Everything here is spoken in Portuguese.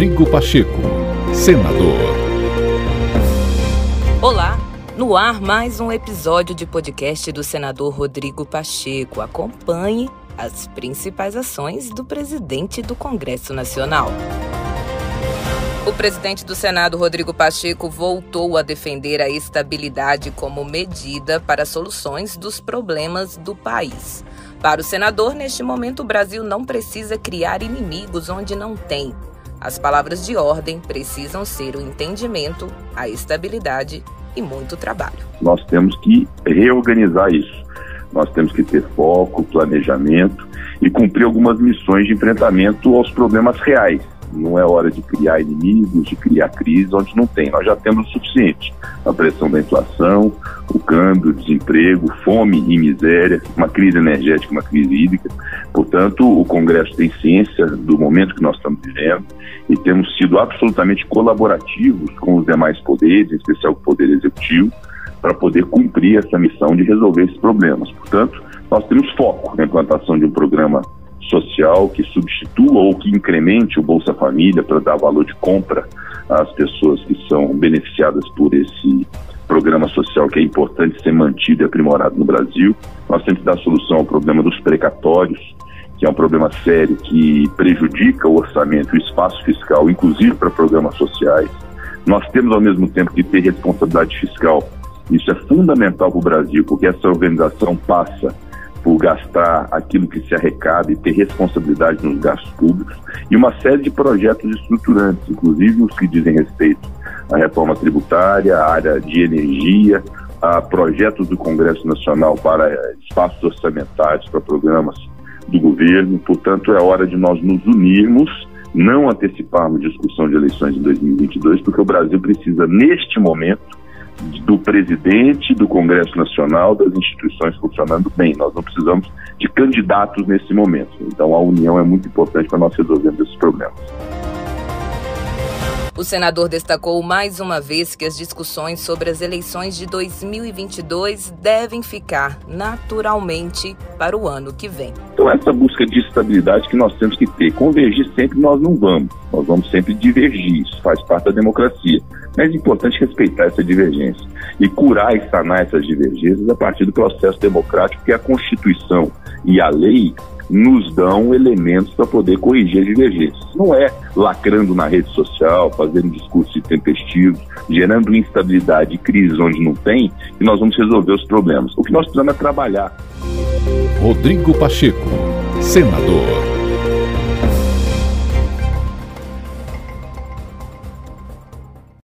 Rodrigo Pacheco, senador. Olá, no ar mais um episódio de podcast do senador Rodrigo Pacheco. Acompanhe as principais ações do presidente do Congresso Nacional. O presidente do Senado, Rodrigo Pacheco, voltou a defender a estabilidade como medida para soluções dos problemas do país. Para o senador, neste momento, o Brasil não precisa criar inimigos onde não tem. As palavras de ordem precisam ser o entendimento, a estabilidade e muito trabalho. Nós temos que reorganizar isso. Nós temos que ter foco, planejamento e cumprir algumas missões de enfrentamento aos problemas reais não é hora de criar inimigos, de criar crise onde não tem. Nós já temos o suficiente. A pressão da inflação, o câmbio, o desemprego, fome e miséria, uma crise energética, uma crise hídrica. Portanto, o Congresso tem ciência do momento que nós estamos vivendo e temos sido absolutamente colaborativos com os demais poderes, em especial o Poder Executivo, para poder cumprir essa missão de resolver esses problemas. Portanto, nós temos foco na implantação de um programa social que substitua ou que incremente o Bolsa Família para dar valor de compra às pessoas que são beneficiadas por esse programa social que é importante ser mantido e aprimorado no Brasil. Nós temos que dar solução ao problema dos precatórios, que é um problema sério que prejudica o orçamento o espaço fiscal, inclusive para programas sociais. Nós temos, ao mesmo tempo, que ter responsabilidade fiscal. Isso é fundamental para o Brasil, porque essa organização passa por gastar aquilo que se arrecada e ter responsabilidade nos gastos públicos, e uma série de projetos estruturantes, inclusive os que dizem respeito à reforma tributária, à área de energia, a projetos do Congresso Nacional para espaços orçamentários, para programas do governo. Portanto, é hora de nós nos unirmos, não anteciparmos discussão de eleições em 2022, porque o Brasil precisa, neste momento, do presidente do Congresso Nacional, das instituições funcionando bem. Nós não precisamos de candidatos nesse momento. Então, a união é muito importante para nós resolvermos esses problemas. O senador destacou mais uma vez que as discussões sobre as eleições de 2022 devem ficar naturalmente para o ano que vem. Então, essa busca de estabilidade que nós temos que ter. Convergir sempre nós não vamos, nós vamos sempre divergir, isso faz parte da democracia. Mas é importante respeitar essa divergência e curar e sanar essas divergências a partir do processo democrático que a Constituição e a lei nos dão elementos para poder corrigir as divergências. Não é lacrando na rede social, fazendo discursos intempestivos, gerando instabilidade e crises onde não tem, que nós vamos resolver os problemas. O que nós precisamos é trabalhar. Rodrigo Pacheco, senador.